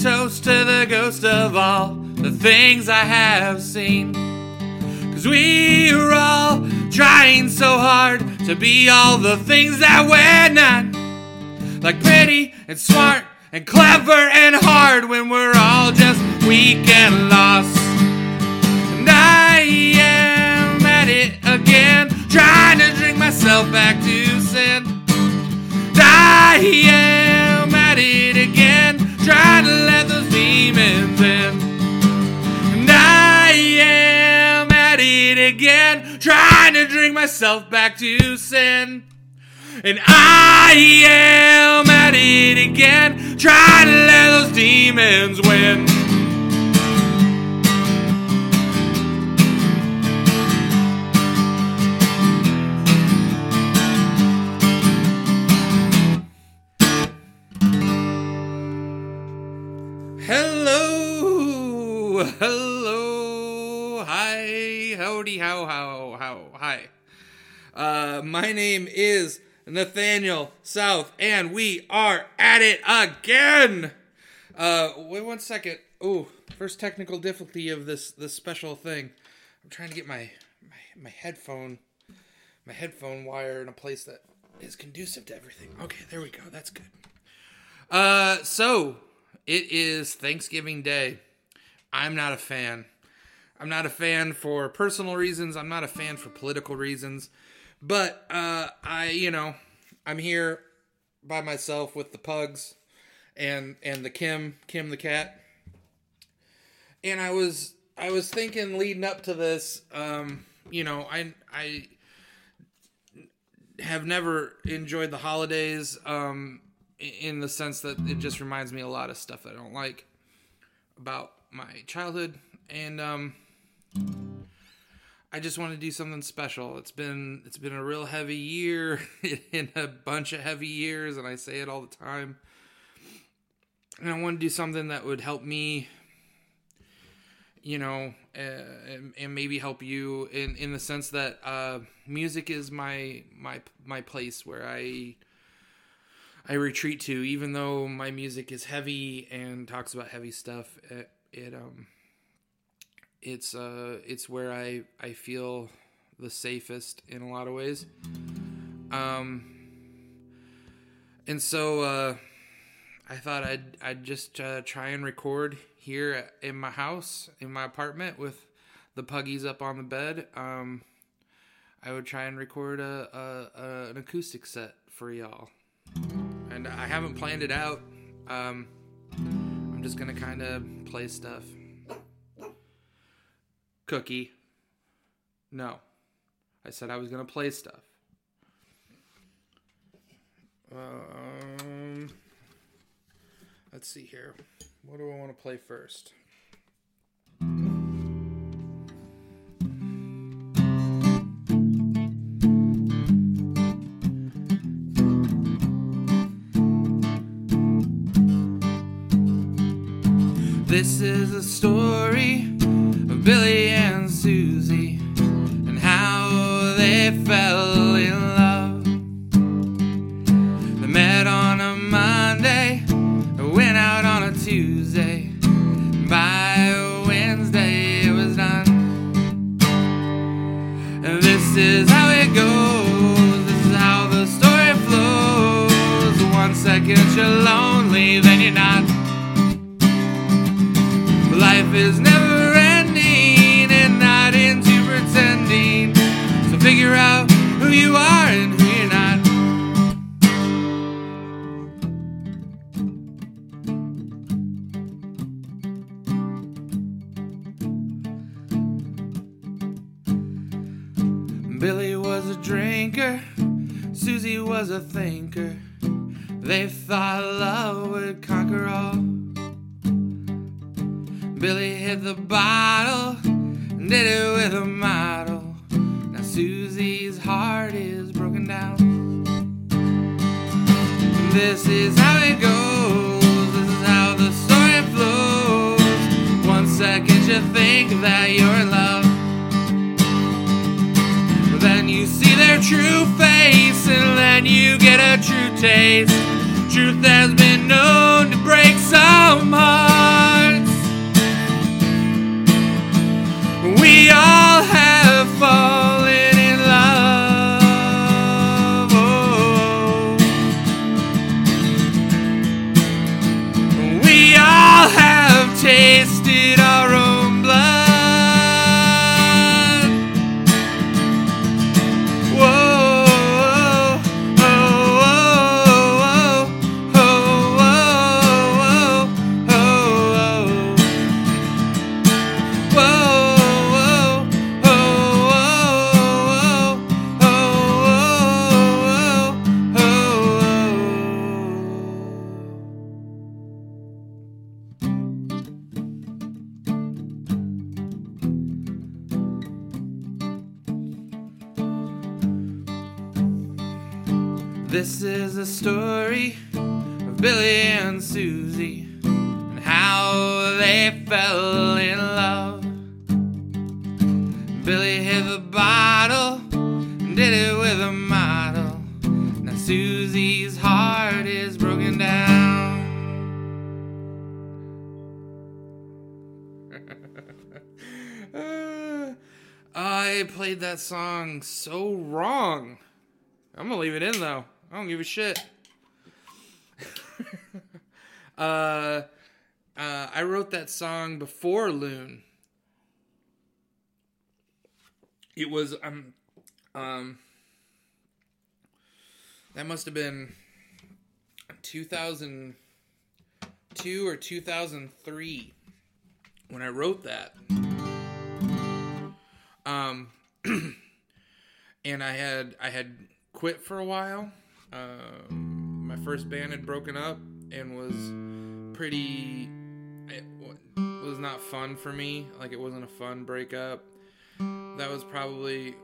toast to the ghost of all the things I have seen. Cause we are all trying so hard to be all the things that we're not. Like pretty and smart and clever and hard when we're all just weak and lost. And I am at it again, trying to drink myself back to sin. And I am at it again, trying to let those demons in. And I am at it again, trying to drink myself back to sin. And I am at it again, trying to let those demons win. Hello, hi, howdy, how, how, how, hi. Uh, my name is Nathaniel South, and we are at it again. Uh, wait one second. Oh, first technical difficulty of this this special thing. I'm trying to get my my, my headphone my headphone wire in a place that is conducive to everything. Okay, there we go. That's good. Uh, so it is Thanksgiving Day. I'm not a fan. I'm not a fan for personal reasons. I'm not a fan for political reasons. But uh, I, you know, I'm here by myself with the pugs and and the Kim, Kim the cat. And I was I was thinking leading up to this, um, you know, I I have never enjoyed the holidays um, in the sense that it just reminds me a lot of stuff that I don't like about my childhood and um, I just want to do something special. It's been it's been a real heavy year in a bunch of heavy years and I say it all the time. And I want to do something that would help me you know, uh, and, and, maybe help you in in the sense that uh, music is my my my place where I I retreat to, even though my music is heavy and talks about heavy stuff. It, um it's uh it's where I I feel the safest in a lot of ways. Um and so uh I thought I'd I'd just uh, try and record here in my house in my apartment with the puggies up on the bed. Um I would try and record a, a, a an acoustic set for y'all. And I haven't planned it out. Um just to kind of play stuff. Cookie. No. I said I was to play stuff. Um, let's see here. What do I want to play first? This is a story of Billy Billy was a drinker, Susie was a thinker. They thought love would conquer all. Billy hit the bottle and did it with a model. Now Susie's heart is broken down. This is how it goes. This is how the story flows. One second you think that you're in love. You see their true face, and then you get a true taste. Truth has been known to break some hearts. This is a story of Billy and Susie and how they fell in love. Billy hit the bottle and did it with a model. Now Susie's heart is broken down. I played that song so wrong. I'm gonna leave it in though. I don't give a shit. uh, uh, I wrote that song before Loon. It was um, um, that must have been 2002 or 2003 when I wrote that. Um, and I had I had quit for a while. Um, my first band had broken up and was pretty. It was not fun for me. Like it wasn't a fun breakup. That was probably.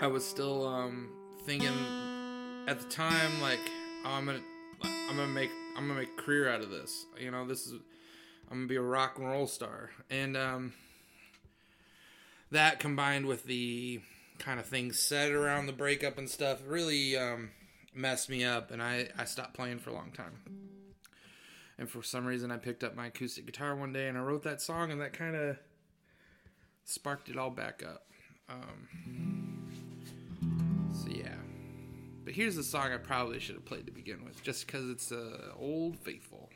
I was still um, thinking at the time like oh, I'm gonna I'm gonna make I'm gonna make a career out of this. You know this is I'm gonna be a rock and roll star and um, that combined with the kind of things said around the breakup and stuff really um, messed me up and I, I stopped playing for a long time. And for some reason i picked up my acoustic guitar one day and i wrote that song and that kind of sparked it all back up. Um, so yeah. But here's the song i probably should have played to begin with just because it's uh, old faithful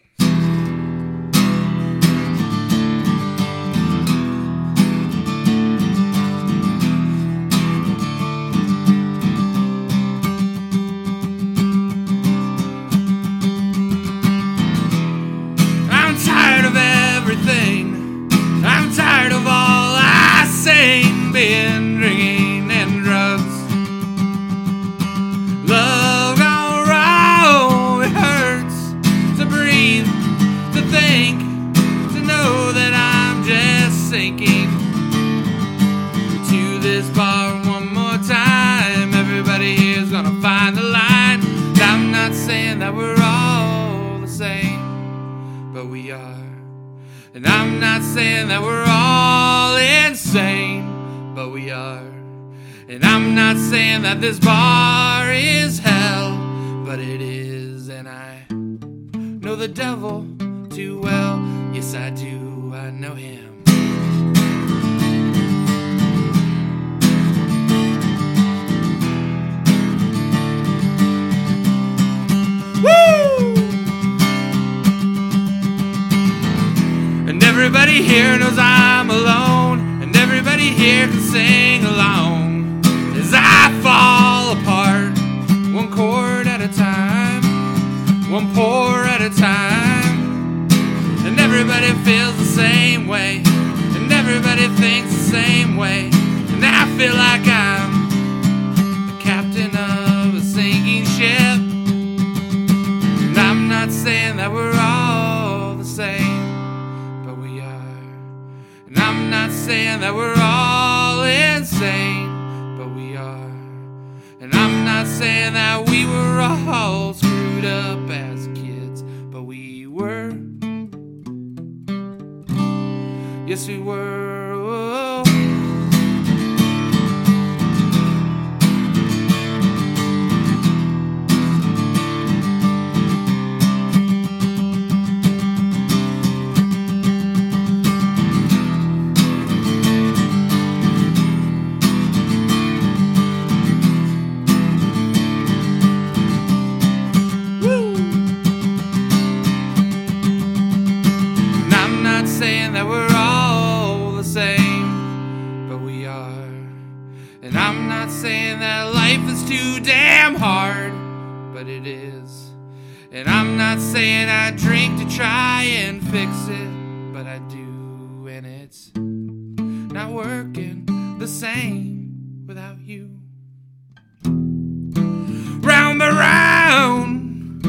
everybody here knows I'm alone. And everybody here can sing along. As I fall apart, one chord at a time, one pour at a time. And everybody feels the same way. And everybody thinks the same way. And I feel like I'm saying that we're all insane, but we are. And I'm not saying that we were all screwed up as kids, but we were. Yes, we were. Saying that life is too damn hard, but it is. And I'm not saying I drink to try and fix it, but I do, and it's not working the same without you. Round the round,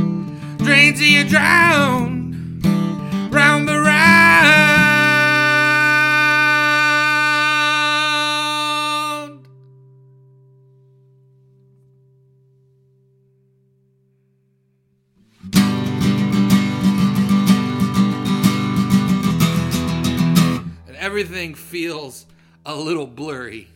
drain till you drown. Everything feels a little blurry.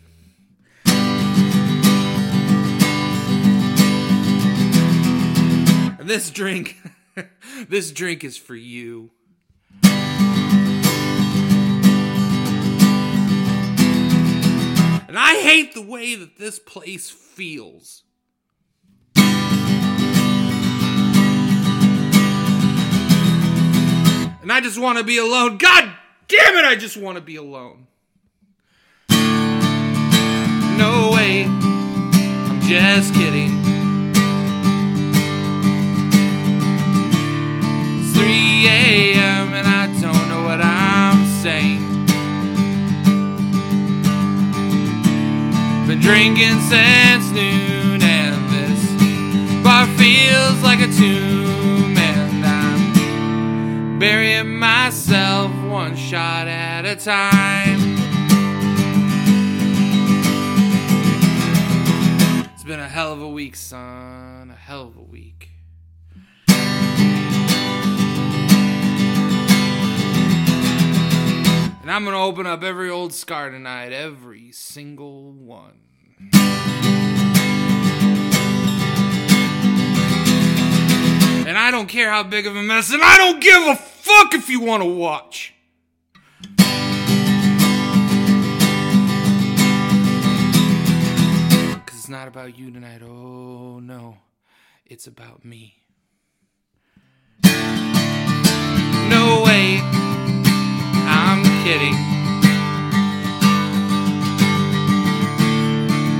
This drink, this drink is for you. And I hate the way that this place feels. And I just want to be alone. God damn it, I just want to be alone. No way, I'm just kidding. It's 3 a.m. and I don't know what I'm saying. Been drinking since noon and this bar feels like a tomb and I'm burying myself one shot at a time. It's been a hell of a week, son. A hell of a week. And I'm gonna open up every old scar tonight, every single one. And I don't care how big of a mess, and I don't give a fuck if you wanna watch. It's not about you tonight, oh no. It's about me. No way. I'm kidding.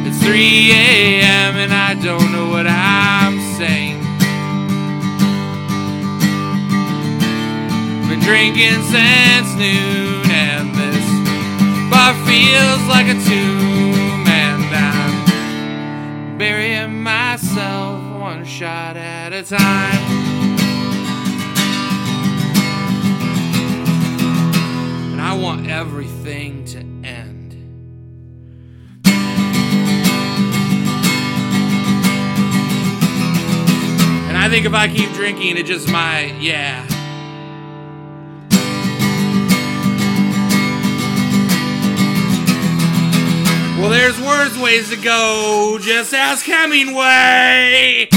It's 3 a.m. and I don't know what I'm saying. Been drinking since noon and this bar feels like a I'm burying myself one shot at a time. And I want everything to end. And I think if I keep drinking, it just might, yeah. Well, there's worse ways to go. Just ask Hemingway.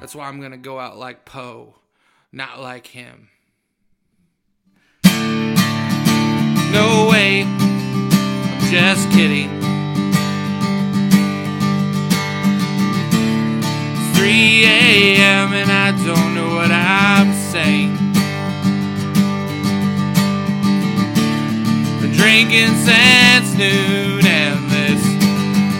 That's why I'm gonna go out like Poe, not like him. No way, I'm just kidding. It's 3 a.m. and I don't know what I'm saying. Drinking since noon and this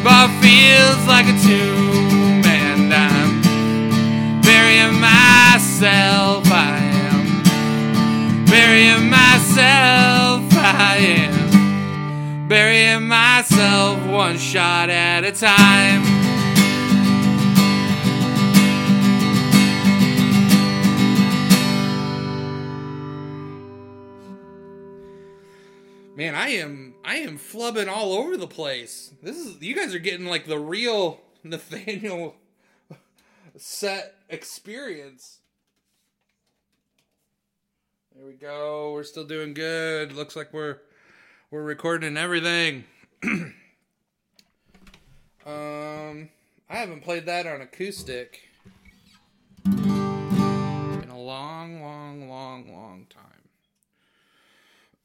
bar feels like a tomb and I'm burying myself. I am burying myself. I am burying myself one shot at a time. Man, I am I am flubbing all over the place. This is you guys are getting like the real Nathaniel set experience. There we go. We're still doing good. Looks like we're we're recording everything. um I haven't played that on acoustic in a long, long, long, long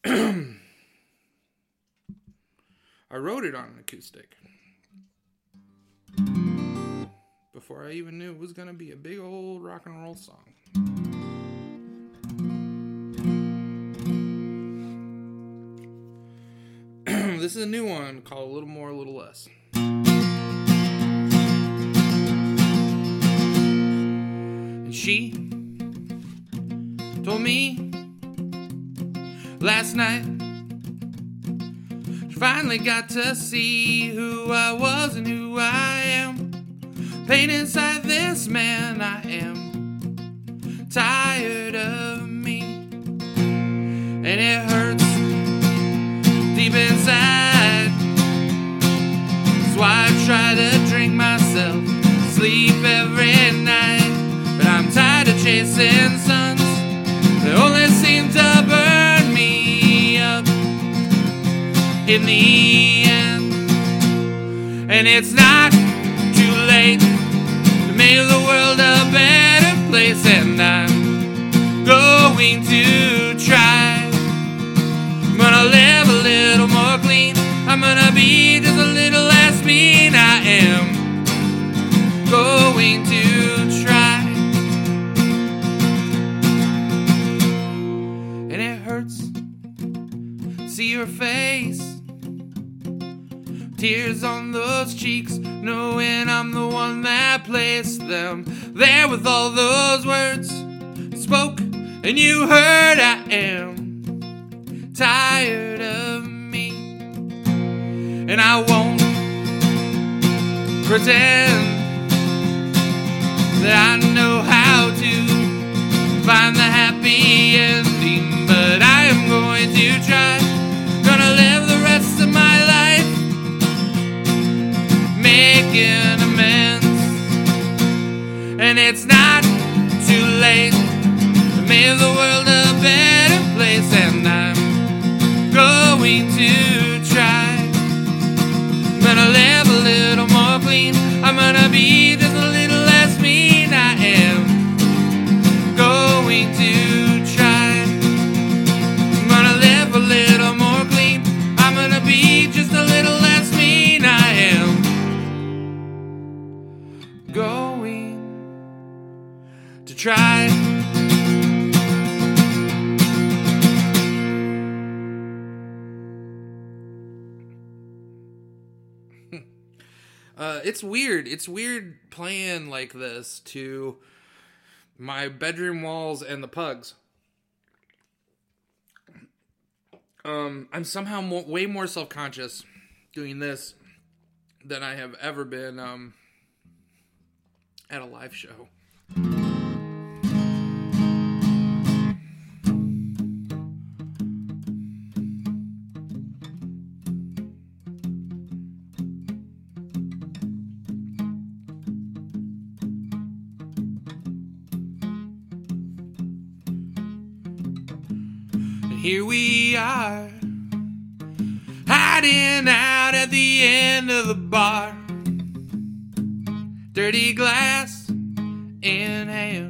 time. I wrote it on an acoustic. Before I even knew it was going to be a big old rock and roll song. this is a new one called A Little More, A Little Less. And she told me last night finally got to see who I was and who I am. Pain inside this man, I am tired of me, and it hurts deep inside. So I try to drink myself sleep every night. But I'm tired of chasing in the end. And it's not too late to make the world a better place, and I'm going to try. I'm gonna live a little more clean. I'm gonna be cheeks, knowing I'm the one that placed them there with all those words. Spoke, and you heard I am tired of me, and I won't pretend that I know how to find the happy ending, and it's not too late. To make the world a better place, and I'm going to Uh, it's weird. It's weird playing like this to my bedroom walls and the pugs. Um, I'm somehow way more self conscious doing this than I have ever been um, at a live show. Here we are, hiding out at the end of the bar. Dirty glass in hand.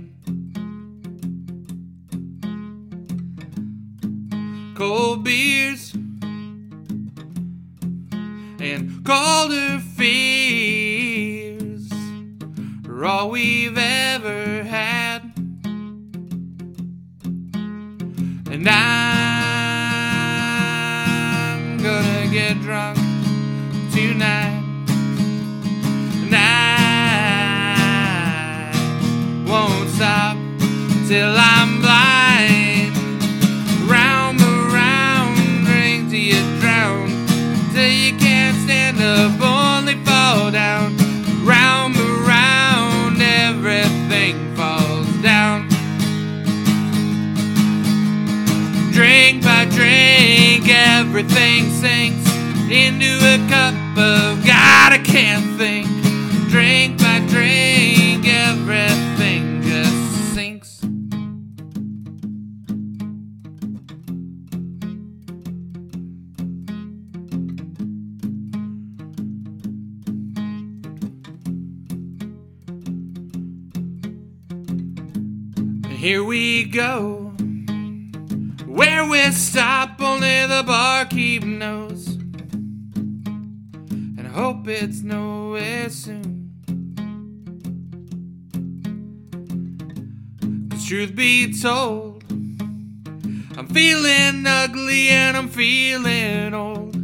Here we go. Where we stop, only the barkeep knows. And hope it's nowhere soon. Cause truth be told, I'm feeling ugly and I'm feeling old.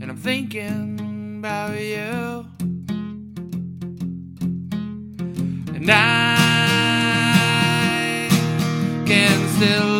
And I'm thinking about you. And I still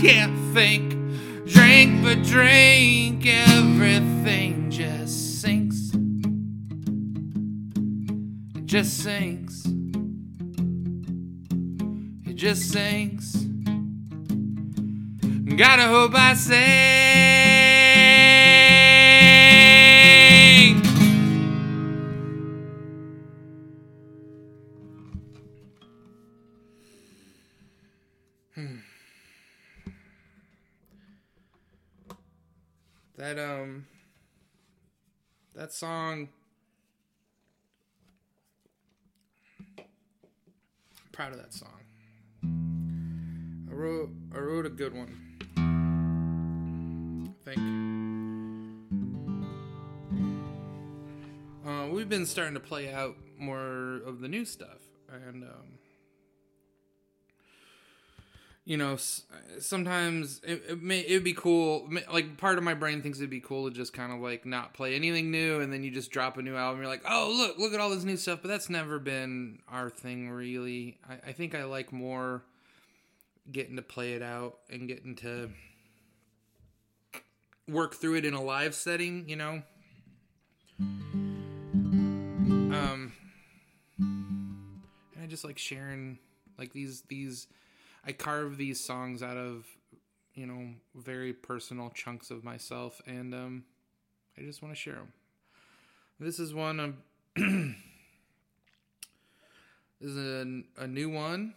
can't think. Drink but drink, everything just sinks. It just sinks. It just sinks. Gotta hope I sing. That song proud of that song. I wrote I wrote a good one. I think. Uh, we've been starting to play out more of the new stuff, and um, you know, sometimes it, it may it'd be cool. Like part of my brain thinks it'd be cool to just kind of like not play anything new, and then you just drop a new album. You're like, oh look, look at all this new stuff. But that's never been our thing, really. I, I think I like more getting to play it out and getting to work through it in a live setting. You know. Um, and I just like sharing like these these I carve these songs out of you know very personal chunks of myself, and um, I just want to share them. This is one of this is a, a new one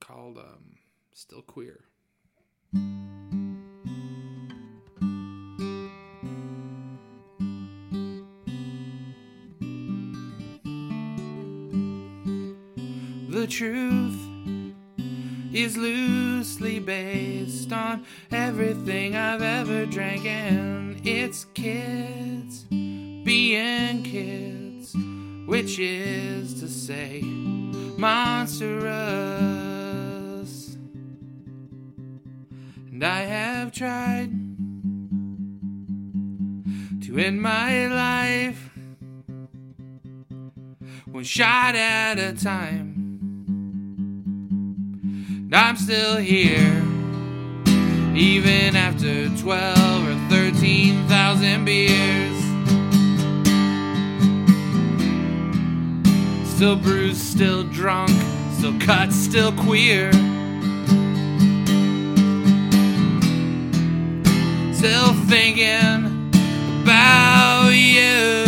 called um, "Still Queer." The truth is loosely based on everything I've ever drank, and it's kids being kids, which is to say, monstrous. And I have tried to end my life one shot at a time. And I'm still here, even after 12 or 13,000 beers. Still bruised, still drunk, still cut, still queer. Still thinking about you.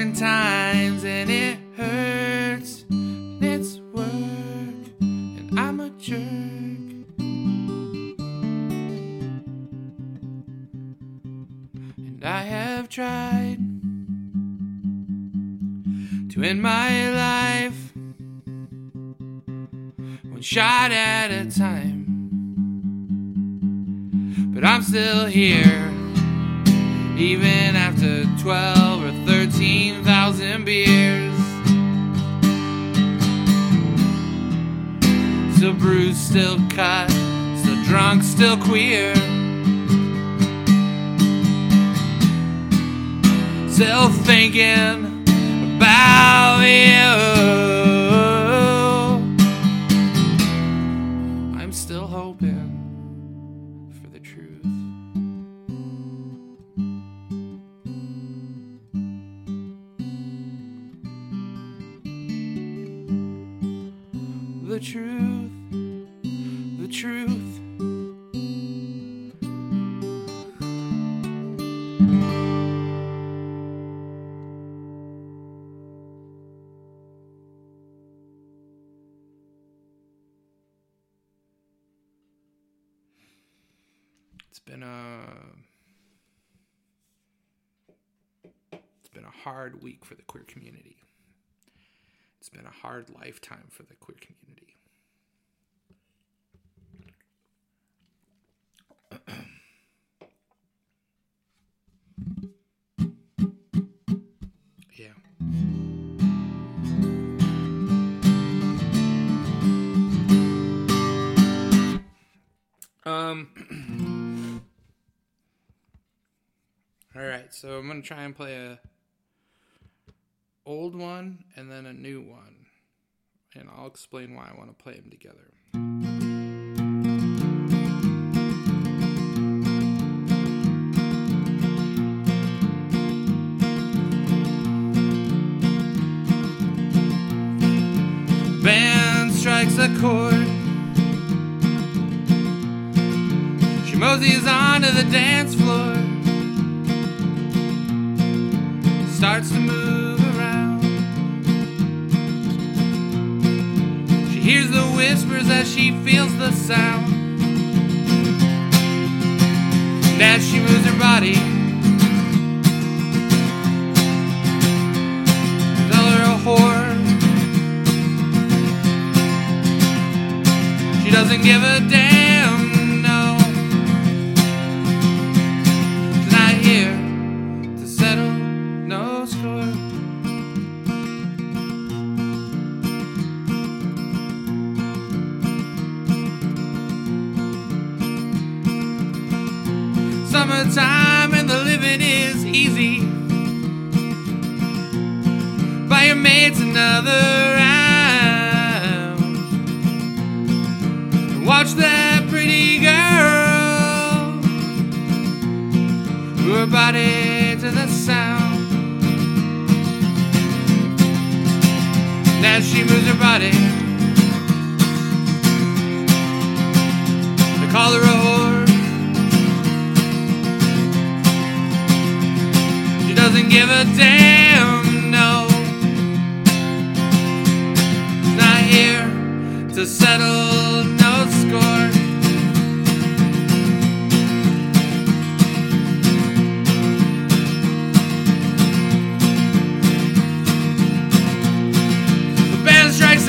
different times and it hurts. And it's work, and I'm a jerk. And I have tried to end my life one shot at a time. But I'm still here, even after 12. Still cut, still drunk, still queer. Still thinking about you. I'm still hoping for the truth. The truth, hard week for the queer community. It's been a hard lifetime for the queer community. yeah. Um All right, so I'm going to try and play a old one and then a new one. And I'll explain why I want to play them together. Band strikes a chord. She moseys onto the dance floor. Starts to move hears the whispers as she feels the sound. And as she moves her body, tell her a whore. She doesn't give a damn,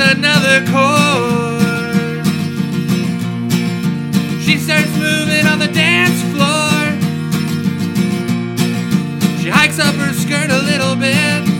another chord. She starts moving on the dance floor. She hikes up her skirt a little bit.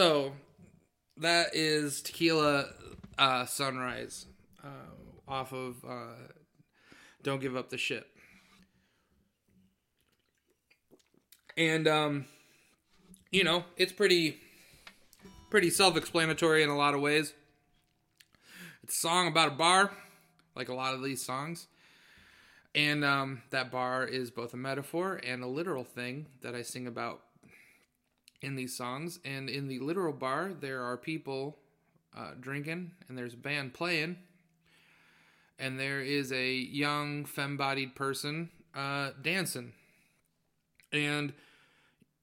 So that is Tequila uh, Sunrise. uh, off of uh, "Don't Give Up the Ship," and um, you know it's pretty pretty self-explanatory in a lot of ways. It's a song about a bar, like a lot of these songs. And um, that bar is both a metaphor and a literal thing that I sing about in these songs. And in the literal bar, there are people uh, drinking, and there's a band playing, and there is a young femme bodied person uh, dancing. And,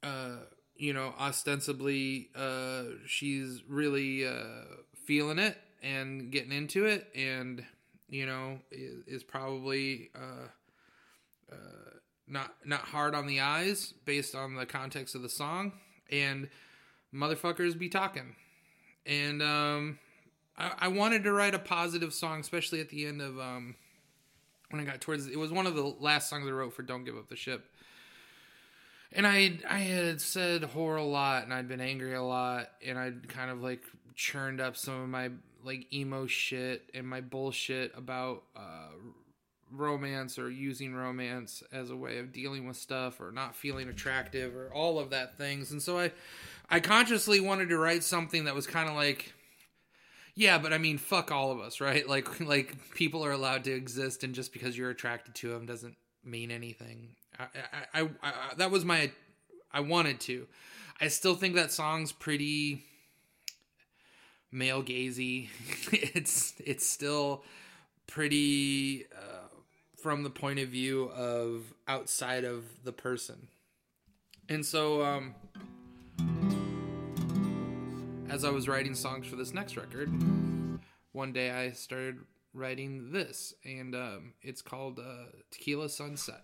uh, you know, ostensibly, uh, she's really uh, feeling it and getting into it. And, you know, is, is probably uh, not not hard on the eyes based on the context of the song, and motherfuckers be talking, and um, I, I wanted to write a positive song, especially at the end of um, when I got towards. It was one of the last songs I wrote for "Don't Give Up the Ship." And I I had said whore a lot, and I'd been angry a lot, and I'd kind of like churned up some of my like emo shit and my bullshit about uh, romance or using romance as a way of dealing with stuff or not feeling attractive or all of that things. And so I I consciously wanted to write something that was kind of like yeah, but I mean fuck all of us, right? Like like people are allowed to exist and just because you're attracted to them doesn't mean anything. I, I, I, I that was my I wanted to. I still think that song's pretty male gazy. it's it's still pretty uh, from the point of view of outside of the person. And so um, as I was writing songs for this next record, one day I started writing this, and um, it's called uh, Tequila Sunset.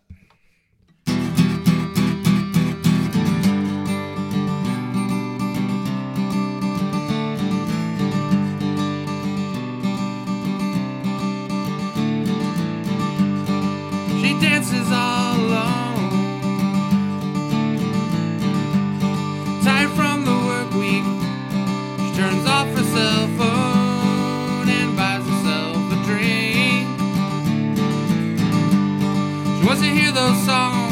All alone. Tired from the work week, she turns off her cell phone and buys herself a drink. She wants to hear those songs,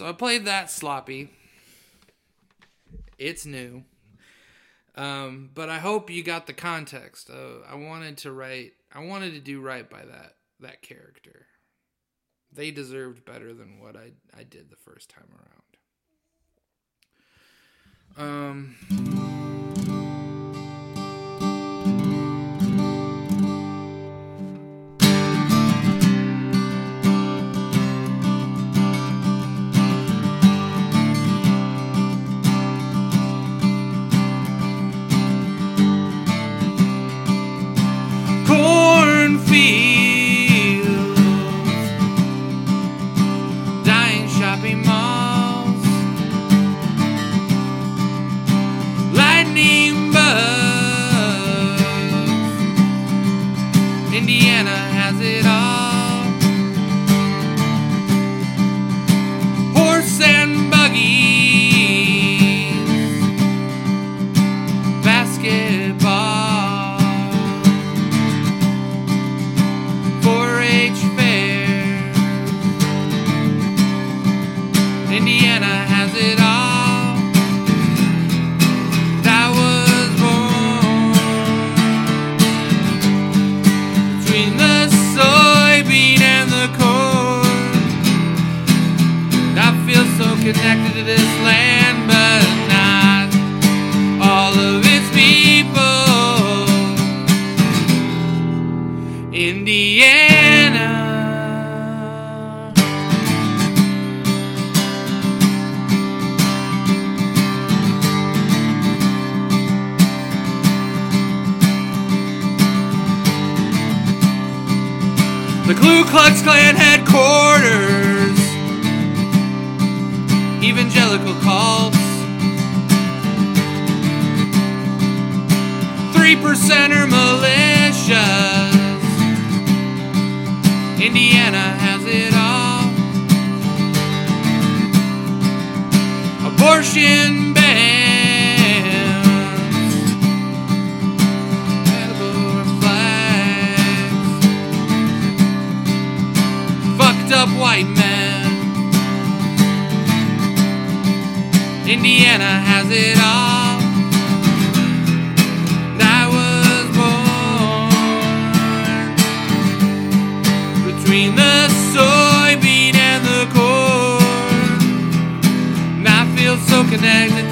So I played that sloppy. It's new. Um, but I hope you got the context. Uh, I wanted to write I wanted to do right by that that character. they deserved better than what I I did the first time around. Um. The Ku Klux Klan headquarters, evangelical cults, three percenter militias. Indiana has it all. Abortion bans. Fucked up white men. Indiana has it all. And I was born between the soybean and the corn. And I feel so connected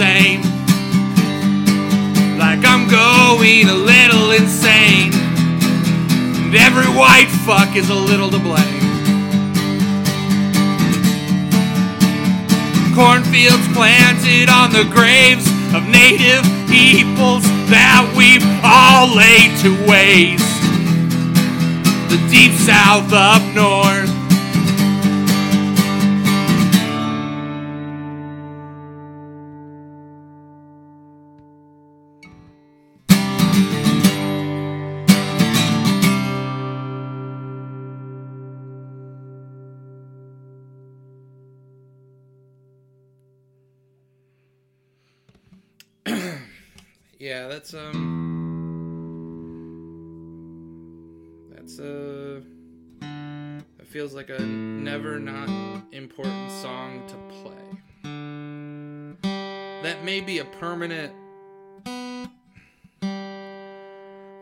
same. Like I'm going a little insane. And every white fuck is a little to blame. Cornfields planted on the graves of native peoples that we've all laid to waste. The deep south up north. Yeah, that's um that's uh that feels like a never not important song to play. That may be a permanent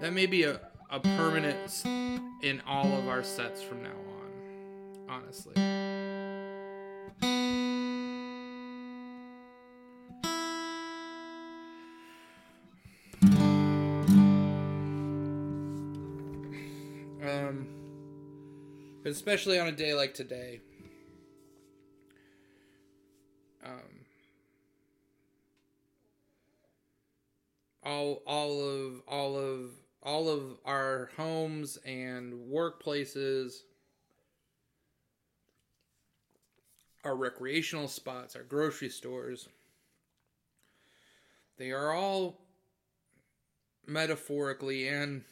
that may be a, a permanent in all of our sets from now on. Honestly. Especially on a day like today. Um, all all of all of all of our homes and workplaces, our recreational spots, our grocery stores, they are all metaphorically and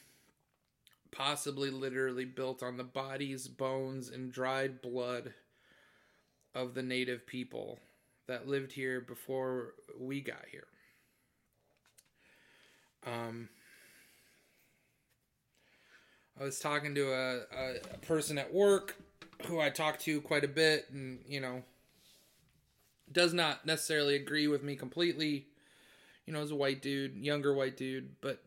possibly literally built on the bodies, bones, and dried blood of the native people that lived here before we got here. Um, I was talking to a, a, a person at work who I talk to quite a bit, and you know, does not necessarily agree with me completely. You know, as a white dude, younger white dude, but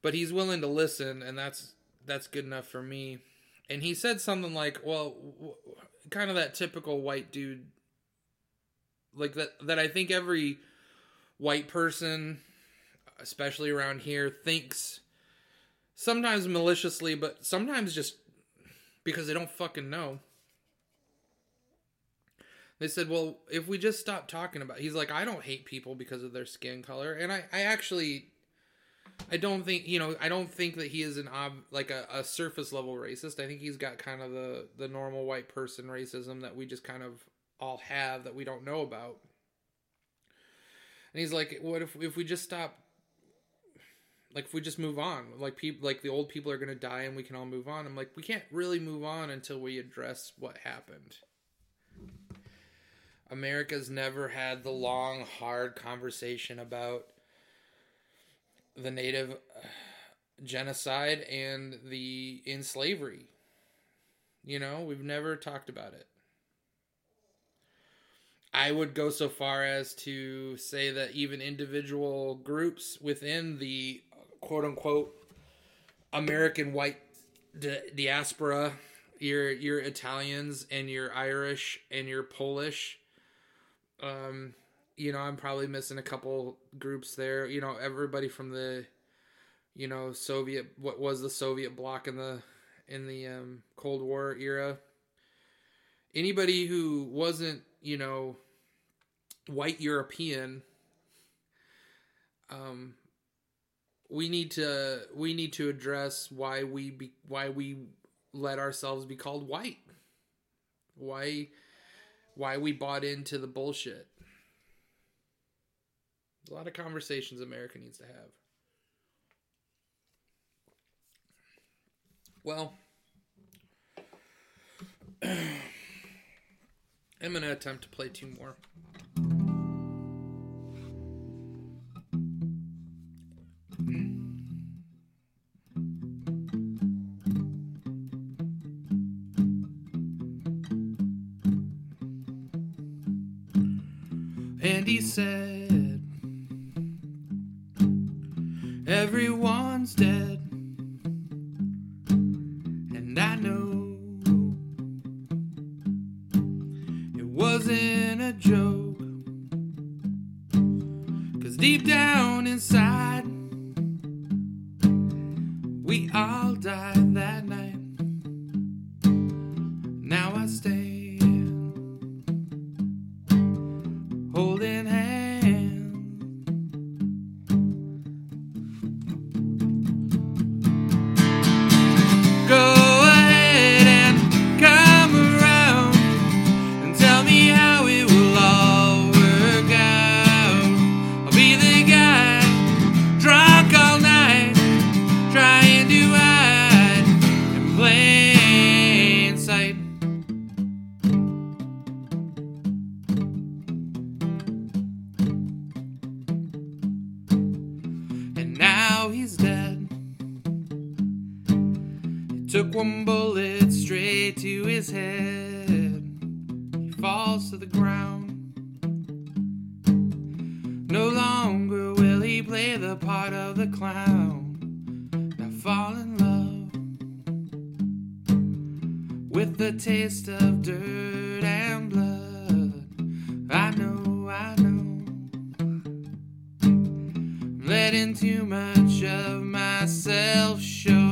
but he's willing to listen, and that's that's good enough for me. And he said something like, "Well, w- kind of that typical white dude, like that that I think every white person, especially around here, thinks." Sometimes maliciously, but sometimes just because they don't fucking know. They said, well, if we just stop talking about he's like, I don't hate people because of their skin color. And I, I actually I don't think you know, I don't think that he is an ob like a, a surface level racist. I think he's got kind of the, the normal white person racism that we just kind of all have that we don't know about. And he's like, what if if we just stop like if we just move on like people like the old people are going to die and we can all move on i'm like we can't really move on until we address what happened america's never had the long hard conversation about the native genocide and the in slavery you know we've never talked about it I would go so far as to say that even individual groups within the quote unquote American white di- diaspora, your your Italians and your Irish and your Polish. Um, you know, I'm probably missing a couple groups there. You know, everybody from the, you know, Soviet what was the Soviet bloc in the in the um, Cold War era. Anybody who wasn't, you know, white European um, we need to we need to address why we be, why we let ourselves be called white. Why why we bought into the bullshit. A lot of conversations America needs to have. Well, I'm going to attempt to play two more. And he said, Everyone's dead. Too much of myself show.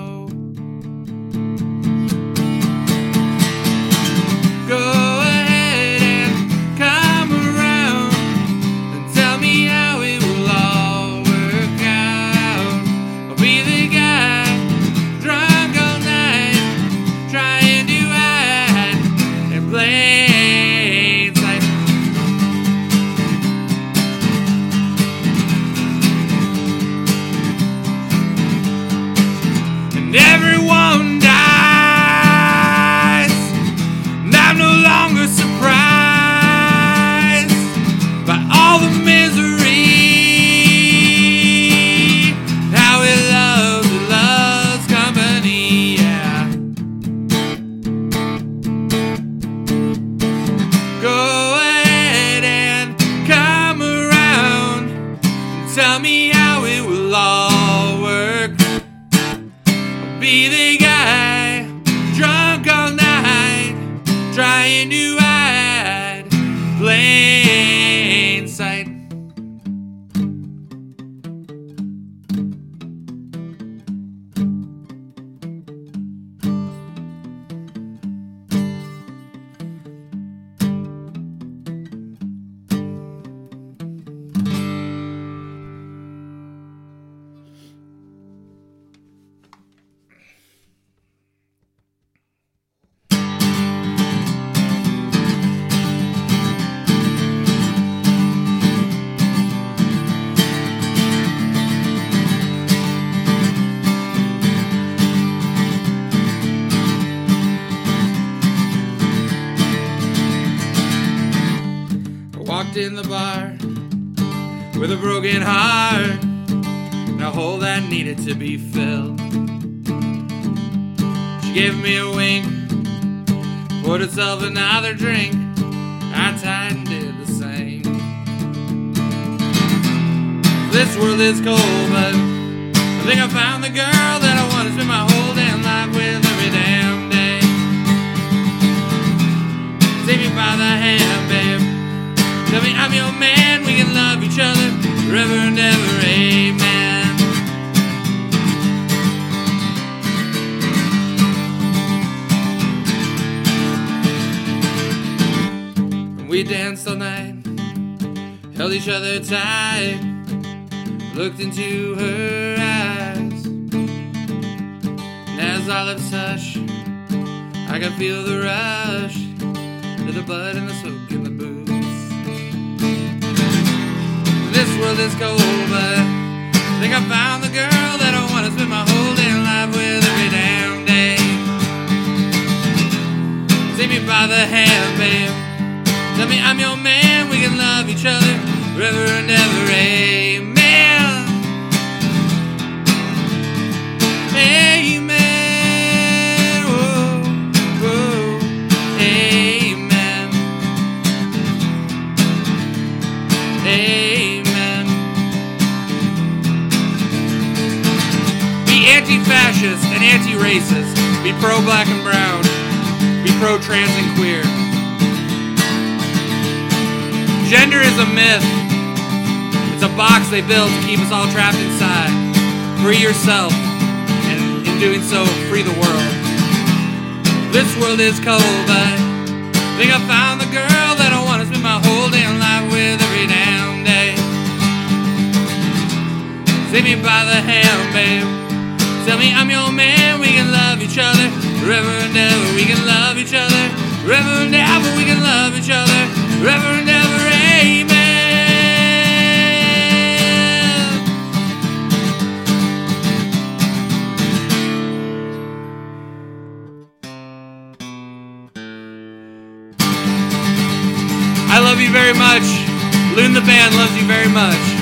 In the bar with a broken heart and a hole that needed to be filled. She gave me a wink, poured herself another drink. I and did the same. This world is cold, but I think I found the girl that I want to spend my whole damn life with every damn day. Take me by the hand, babe. Tell me I'm your man, we can love each other forever and ever, amen. We danced all night, held each other tight, looked into her eyes. And as lips touch, I can feel the rush to the blood and the smoke This world is cold, but I think I found the girl that I want to spend my whole damn life with every damn day. Take me by the hand, babe. Tell me I'm your man, we can love each other forever and ever, amen. Anti-fascist and anti-racist. Be pro-black and brown. Be pro-trans and queer. Gender is a myth. It's a box they built to keep us all trapped inside. Free yourself, and in doing so, free the world. This world is cold, but I think I found the girl that I want to spend my whole damn life with every damn day. Take me by the hand, babe. Tell me I'm your man, we can love each other forever and ever. We can love each other forever and ever. We can love each other forever and ever. Amen. I love you very much. Loon the band loves you very much.